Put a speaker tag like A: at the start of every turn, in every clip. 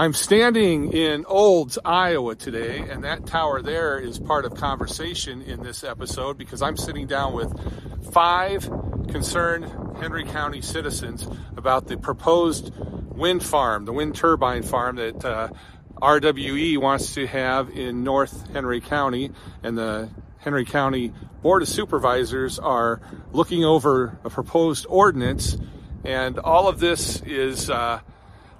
A: I'm standing in Olds, Iowa today, and that tower there is part of conversation in this episode because I'm sitting down with five concerned Henry County citizens about the proposed wind farm, the wind turbine farm that uh, RWE wants to have in North Henry County, and the Henry County Board of Supervisors are looking over a proposed ordinance, and all of this is uh,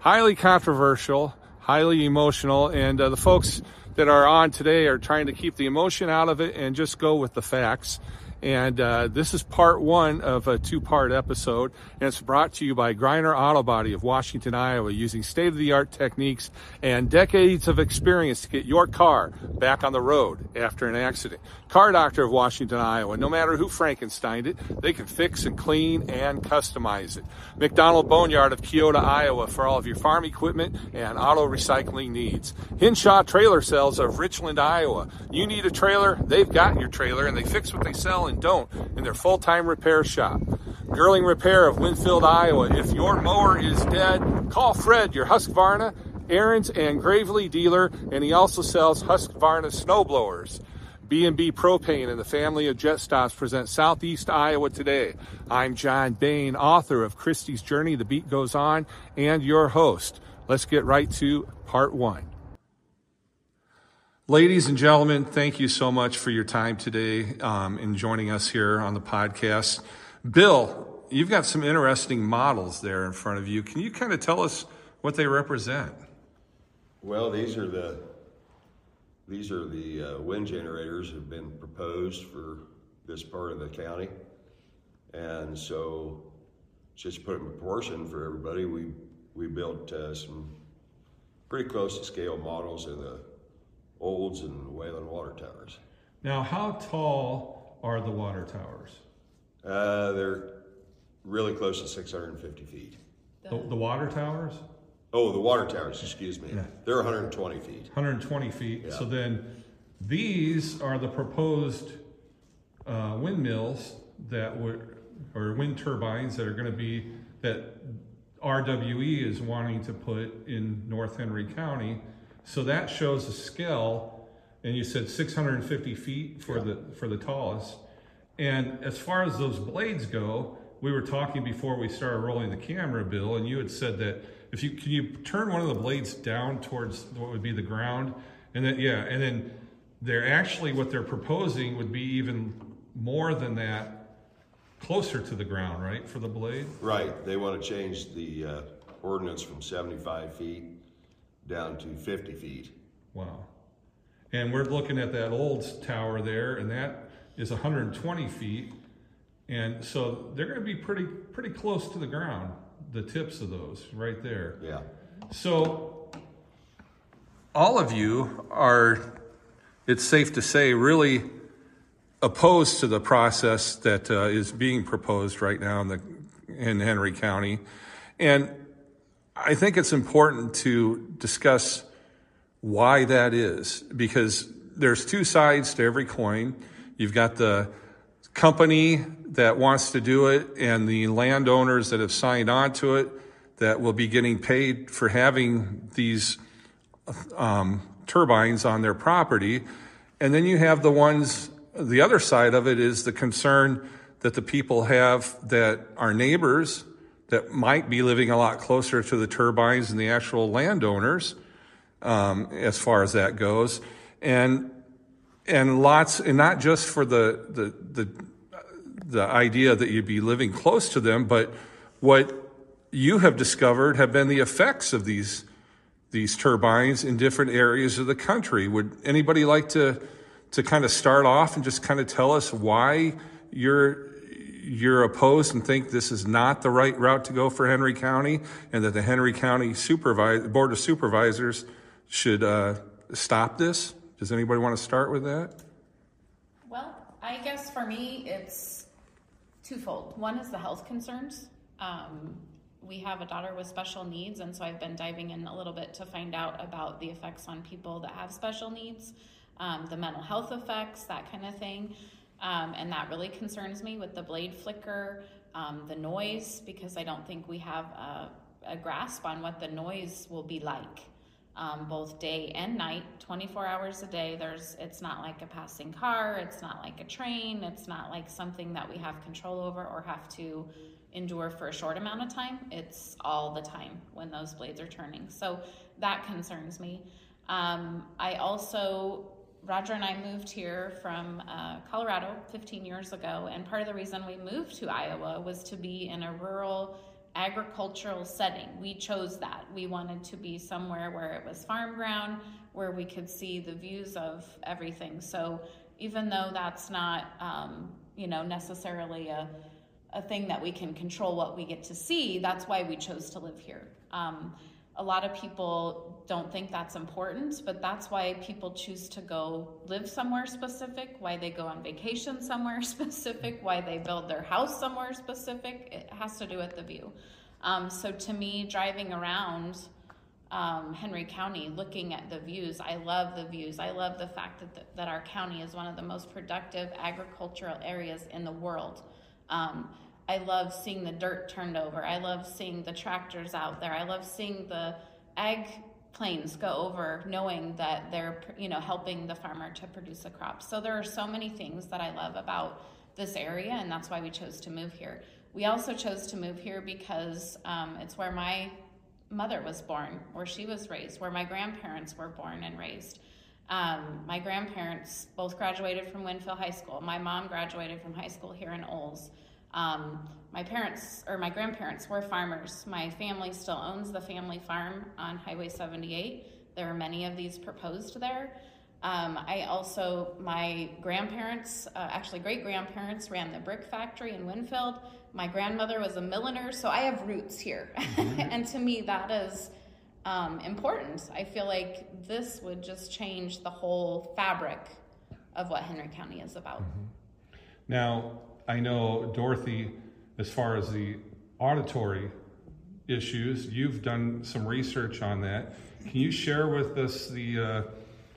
A: highly controversial, highly emotional, and uh, the folks that are on today are trying to keep the emotion out of it and just go with the facts. And uh, this is part one of a two part episode. And it's brought to you by Griner Auto Body of Washington, Iowa, using state of the art techniques and decades of experience to get your car back on the road after an accident. Car Doctor of Washington, Iowa, no matter who Frankensteined it, they can fix and clean and customize it. McDonald Boneyard of Keota, Iowa, for all of your farm equipment and auto recycling needs. Hinshaw Trailer Sales of Richland, Iowa. You need a trailer, they've got your trailer, and they fix what they sell and don't in their full-time repair shop. Girling Repair of Winfield, Iowa. If your mower is dead, call Fred, your Husqvarna, Ariens, and Gravely dealer, and he also sells Husqvarna snowblowers. B&B Propane and the family of jet stops present Southeast Iowa today. I'm John Bain, author of Christie's Journey, The Beat Goes On, and your host. Let's get right to part one. Ladies and gentlemen, thank you so much for your time today um, in joining us here on the podcast. Bill, you've got some interesting models there in front of you. Can you kind of tell us what they represent?
B: Well, these are the these are the uh, wind generators that have been proposed for this part of the county, and so just to put it in proportion for everybody, we we built uh, some pretty close to scale models of the Olds and Wayland water towers.
A: Now, how tall are the water towers?
B: Uh, they're really close to 650 feet.
A: The, the water towers?
B: Oh, the water towers, excuse me. Yeah. They're 120 feet.
A: 120 feet. Yeah. So then these are the proposed uh, windmills that would, or wind turbines that are going to be, that RWE is wanting to put in North Henry County so that shows a scale, and you said 650 feet for yeah. the for the tallest. And as far as those blades go, we were talking before we started rolling the camera, Bill, and you had said that if you can you turn one of the blades down towards what would be the ground, and then yeah, and then they're actually what they're proposing would be even more than that closer to the ground, right, for the blade?
B: Right. They want to change the uh, ordinance from 75 feet down to 50 feet.
A: Wow. And we're looking at that old tower there, and that is 120 feet. And so they're going to be pretty pretty close to the ground, the tips of those right there.
B: Yeah.
A: So all of you are, it's safe to say, really opposed to the process that uh, is being proposed right now in the in Henry County. And I think it's important to discuss why that is because there's two sides to every coin. You've got the company that wants to do it and the landowners that have signed on to it that will be getting paid for having these um, turbines on their property. And then you have the ones, the other side of it is the concern that the people have that are neighbors that might be living a lot closer to the turbines than the actual landowners, um, as far as that goes, and and lots, and not just for the the the the idea that you'd be living close to them, but what you have discovered have been the effects of these these turbines in different areas of the country. Would anybody like to to kind of start off and just kind of tell us why you're you're opposed and think this is not the right route to go for Henry County and that the Henry County Board of Supervisors should uh, stop this? Does anybody want to start with that?
C: Well, I guess for me, it's twofold. One is the health concerns. Um, we have a daughter with special needs, and so I've been diving in a little bit to find out about the effects on people that have special needs, um, the mental health effects, that kind of thing. Um, and that really concerns me with the blade flicker, um, the noise, because I don't think we have a, a, grasp on what the noise will be like. um, both day and night, 24 hours a day. There's, it's not like a passing car, it's not like a train, it's not like something that we have control over or have to endure for a short amount of time. It's all the time when those blades are turning. So that concerns me. Um, I also Roger and I moved here from uh, Colorado 15 years ago, and part of the reason we moved to Iowa was to be in a rural agricultural setting. We chose that. We wanted to be somewhere where it was farm ground, where we could see the views of everything. So even though that's not, um, you know, necessarily a, a thing that we can control what we get to see, that's why we chose to live here. Um, a lot of people don't think that's important, but that's why people choose to go live somewhere specific, why they go on vacation somewhere specific, why they build their house somewhere specific. It has to do with the view. Um, so to me, driving around um, Henry County, looking at the views, I love the views. I love the fact that, that our county is one of the most productive agricultural areas in the world. Um, I love seeing the dirt turned over. I love seeing the tractors out there. I love seeing the ag planes go over knowing that they're you know helping the farmer to produce a crop. So there are so many things that I love about this area and that's why we chose to move here. We also chose to move here because um, it's where my mother was born, where she was raised, where my grandparents were born and raised. Um, my grandparents both graduated from Winfield High School. My mom graduated from high school here in Olds. Um, my parents or my grandparents were farmers. My family still owns the family farm on Highway 78. There are many of these proposed there. Um, I also, my grandparents, uh, actually great grandparents, ran the brick factory in Winfield. My grandmother was a milliner, so I have roots here. Mm-hmm. and to me, that is um, important. I feel like this would just change the whole fabric of what Henry County is about. Mm-hmm.
A: Now, I know Dorothy, as far as the auditory issues, you've done some research on that. Can you share with us the uh,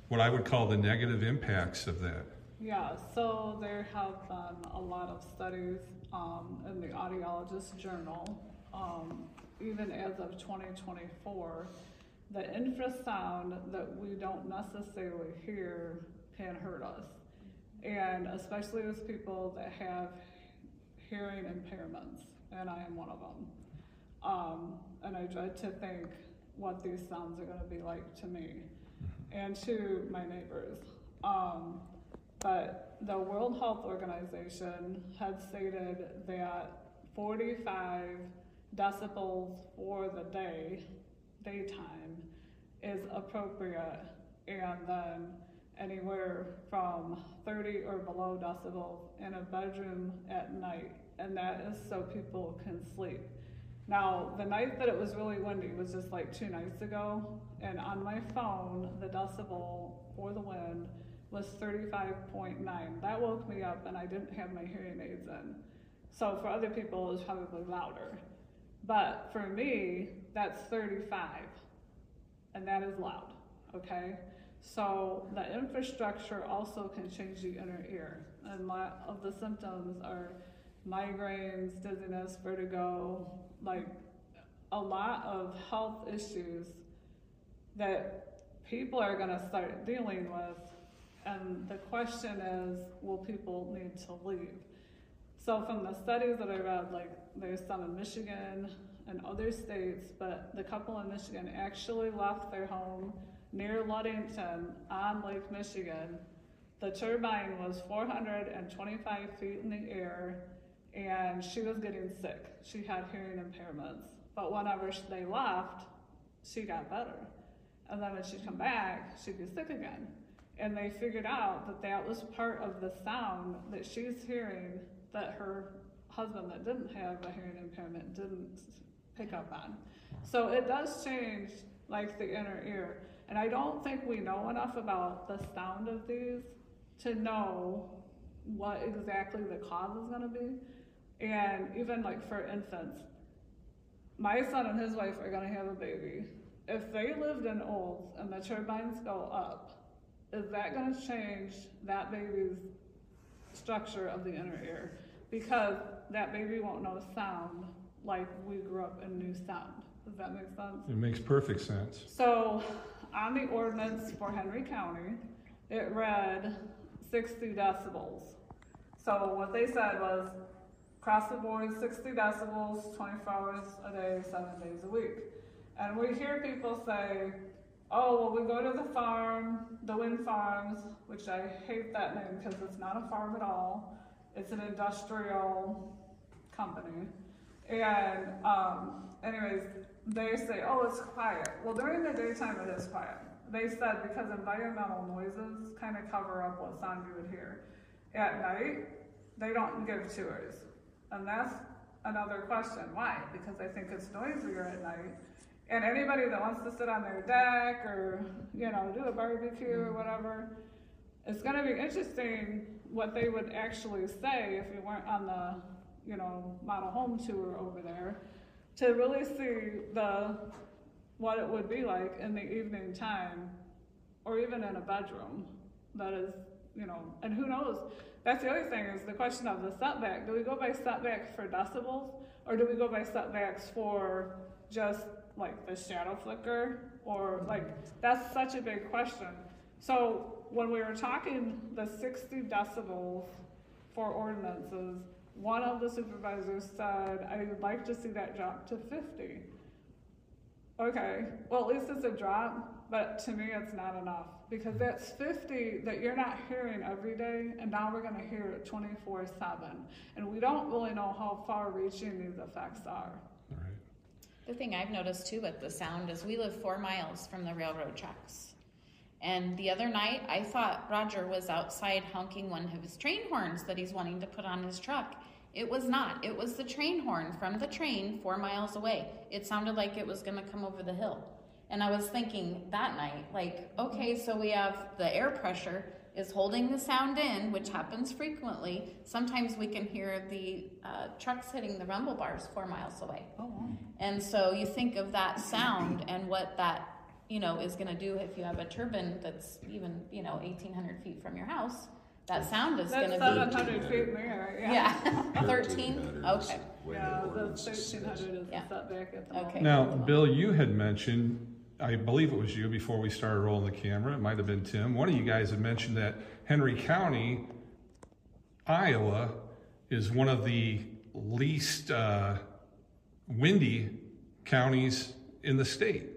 A: what I would call the negative impacts of that?
D: Yeah, so there have been a lot of studies um, in the Audiologist Journal, um, even as of 2024, the infrasound that we don't necessarily hear can hurt us and especially with people that have hearing impairments, and I am one of them. Um, and I dread to think what these sounds are going to be like to me and to my neighbors. Um, but the World Health Organization had stated that 45 decibels for the day, daytime, is appropriate, and then anywhere from 30 or below decibels in a bedroom at night, and that is so people can sleep. Now, the night that it was really windy was just like two nights ago, and on my phone, the decibel for the wind was 35.9. That woke me up, and I didn't have my hearing aids in. So for other people, it was probably louder. But for me, that's 35, and that is loud, okay? So the infrastructure also can change the inner ear. And a lot of the symptoms are migraines, dizziness, vertigo, like a lot of health issues that people are to start dealing with. And the question is, will people need to leave? So from the studies that I read, like there's some in Michigan and other states, but the couple in Michigan actually left their home near Ludington on Lake Michigan. The turbine was 425 feet in the air and she was getting sick. She had hearing impairments. But whenever they left, she got better. And then when she'd come back, she'd be sick again. And they figured out that that was part of the sound that she's hearing that her husband that didn't have a hearing impairment didn't pick up on. So it does change like the inner ear. And I don't think we know enough about the sound of these to know what exactly the cause is going to be. And even like for infants, my son and his wife are going to have a baby. If they lived in Olds and the turbines go up, is that going to change that baby's structure of the inner ear? Because that baby won't know sound like we grew up in new sound. Does that make sense?
A: It makes perfect sense.
D: So on the ordinance for Henry County, it read sixty decibels. So what they said was, across the board, sixty decibels, twenty-four hours a day, seven days a week. And we hear people say, oh, well, we go to the farm, the wind farms, which I hate that name because it's not a farm at all. It's an industrial company. And, um, anyways, they say, oh, it's quiet. Well, during the daytime, it is quiet. They said because environmental noises kind of cover up what sound you would hear. At night, they don't give tours. And that's another question. Why? Because I think it's noisier at night. And anybody that wants to sit on their deck or, you know, do a barbecue or mm-hmm. whatever, it's going to be interesting what they would actually say if you weren't on the, you know, model home tour over there to really see the what it would be like in the evening time or even in a bedroom that is, you know, and who knows? That's the other thing is the question of the setback. Do we go by setback for decibels or do we go by setbacks for just like the shadow flicker or like that's such a big question. So when we were talking the 60 decibels for ordinances, one of the supervisors said, I would like to see that drop to 50. Okay, well, at least it's a drop, but to me, it's not enough because hmm. that's 50 that you're not hearing every day, and now we're going to hear it 24 7. And we don't really know how far reaching these effects are.
C: The thing I've noticed too with the sound is we live four miles from the railroad tracks. And the other night, I thought Roger was outside honking one of his train horns that he's wanting to put on his truck. It was not. It was the train horn from the train four miles away. It sounded like it was going to come over the hill. And I was thinking that night, like, okay, so we have the air pressure is holding the sound in, which happens frequently. Sometimes we can hear the uh, trucks hitting the rumble bars four miles away. Oh, wow. And so you think of that sound and what that you know is going to do if you have a turbine that's even you know 1,800 feet from your house. That sound is going to be
D: 700 feet in the air. Yeah.
C: yeah, 13. Okay.
D: Yeah, the 1300 is
C: Yeah.
D: the setback at the
C: Okay.
A: Now, Bill, you had mentioned, I believe it was you before we started rolling the camera, it might have been Tim. One of you guys had mentioned that Henry County, Iowa, is one of the least uh, windy counties in the state.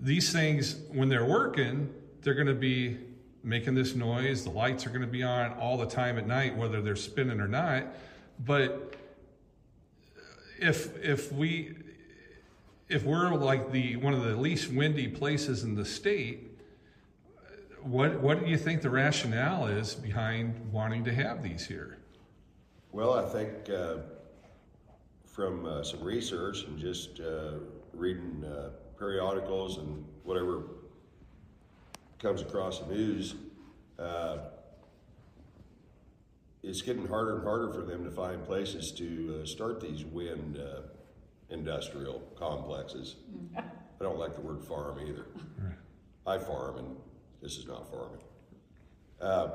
A: These things, when they're working, they're going to be making this noise. The lights are going to be on all the time at night, whether they're spinning or not. But if if we if we're like the one of the least windy places in the state, what what do you think the rationale is behind wanting to have these here?
B: Well, I think uh, from uh, some research and just uh, reading uh, periodicals and whatever comes across the news, uh, it's getting harder and harder for them to find places to uh, start these wind uh, industrial complexes. I don't like the word farm either. I farm, and this is not farming. Uh,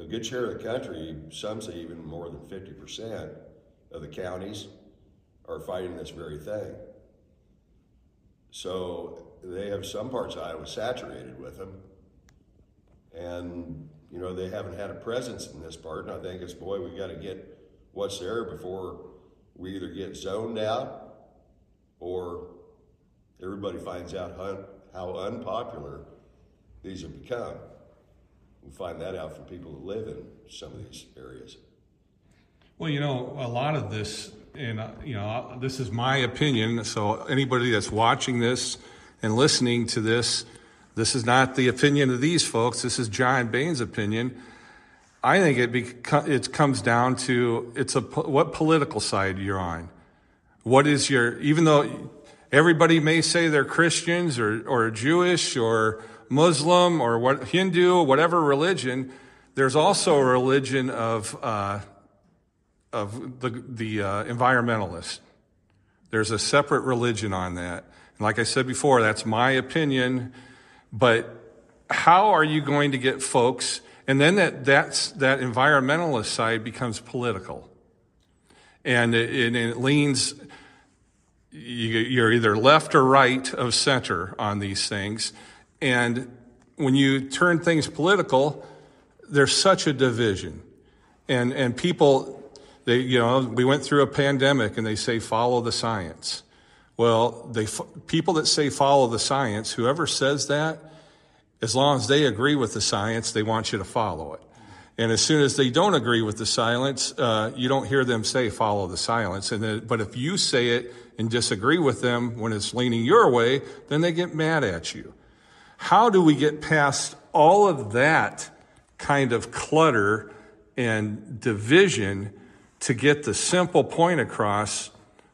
B: a good share of the country, some say even more than 50% of the counties are fighting this very thing. So they have some parts of Iowa saturated with them. And, you know, they haven't had a presence in this part. And I think it's, boy, we got to get what's there before we either get zoned out or everybody finds out how, how unpopular these have become. We find that out from people who live in some of these areas.
A: Well, you know, a lot of this, and uh, you know, this is my opinion. So anybody that's watching this and listening to this, this is not the opinion of these folks. This is John Bain's opinion. I think it beco- it comes down to it's a what political side you're on. What is your even though everybody may say they're Christians or or Jewish or Muslim or what Hindu whatever religion, there's also a religion of uh, of the the uh, environmentalists. There's a separate religion on that. And like I said before, that's my opinion. But how are you going to get folks? And then that that's, that environmentalist side becomes political, and it, and it leans. you're either left or right of center on these things. And when you turn things political, there's such a division. And, and people, they, you know, we went through a pandemic and they say follow the science. Well, they, people that say follow the science, whoever says that, as long as they agree with the science, they want you to follow it. And as soon as they don't agree with the silence, uh, you don't hear them say follow the silence. And then, but if you say it and disagree with them when it's leaning your way, then they get mad at you. How do we get past all of that kind of clutter and division to get the simple point across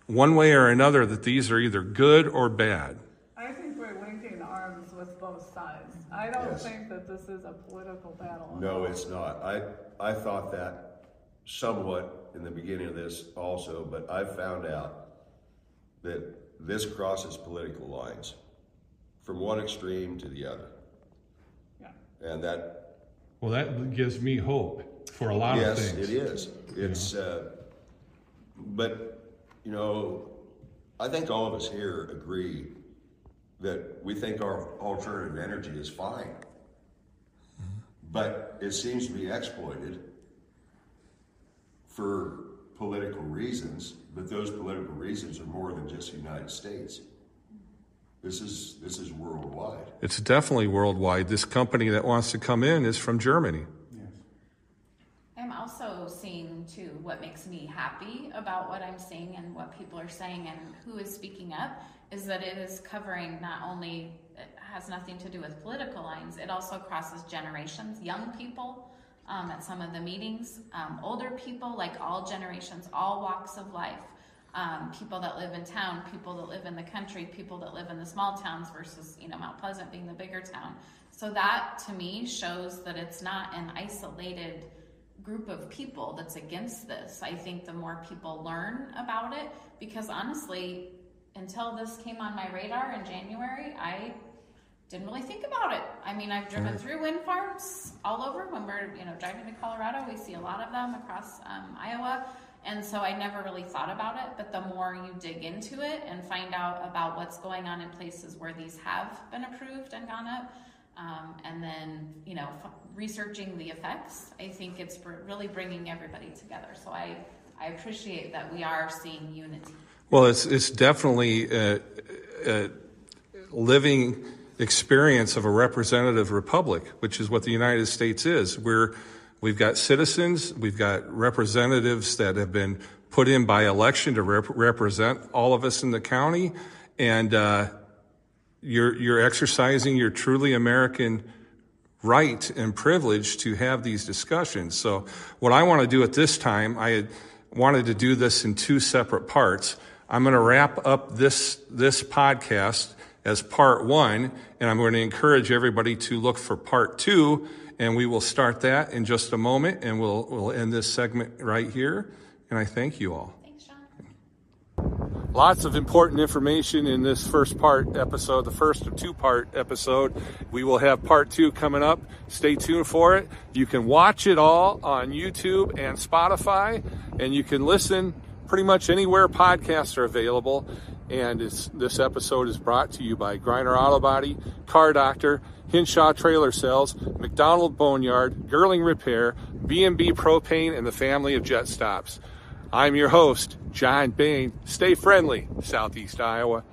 A: one way or another that these are either good or bad?
D: I think we're linking arms with both sides. I don't
B: Yes.
D: think that this is a political battle.
B: No, it's not. I, I thought that somewhat in the beginning of this also, but I found out that this crosses political lines from one extreme to the other.
D: Yeah.
B: And that,
A: Well, that gives me hope for a lot
B: yes, it is. It's, uh, but, you know, I think all of us here agree that we think our alternative energy is fine. But it seems to be exploited for political reasons, but those political reasons are more than just the United States. This is this is worldwide.
A: It's definitely worldwide. This company that wants to come in is from Germany.
C: Also seeing too what makes me happy about what I'm seeing and what people are saying and who is speaking up is that it is covering not only it has nothing to do with political lines, it also crosses generations, young people um, at some of the meetings, um, older people, like all generations, all walks of life. Um, people that live in town, people that live in the country, people that live in the small towns versus, you know, Mount Pleasant being the bigger town. So that to me shows that it's not an isolated group of people that's against this. I think the more people learn about it, because honestly, until this came on my radar in January, I didn't really think about it. I mean, I've driven through wind farms all over. When we're you know driving to Colorado, we see a lot of them across um, Iowa, and so I never really thought about it. But the more you dig into it and find out about what's going on in places where these have been approved and gone up, um, and then you know f- researching the effects, I think it's br- really bringing everybody together. So I I appreciate that we are seeing unity.
A: Well, it's it's definitely a, a living experience of a representative republic, which is what the United States is. We're we've got citizens, we've got representatives that have been put in by election to rep- represent all of us in the county, and uh, you're you're exercising your truly American right and privilege to have these discussions. So, what I want to do at this time, I wanted to do this in two separate parts. I'm going to wrap up this this podcast as part one, and I'm going to encourage everybody to look for part two, and we will start that in just a moment, and we'll we'll end this segment right here. And I thank you all. Lots of important information in this first part episode, the first of two part episode. We will have part two coming up. Stay tuned for it. You can watch it all on YouTube and Spotify, and you can listen pretty much anywhere podcasts are available. And this episode is brought to you by Griner Auto Body, Car Doctor, Hinshaw Trailer Sales, McDonald Boneyard, Girling Repair, B&B Propane, and the family of Jet Stops. I'm your host, John Bain. Stay friendly, Southeast Iowa.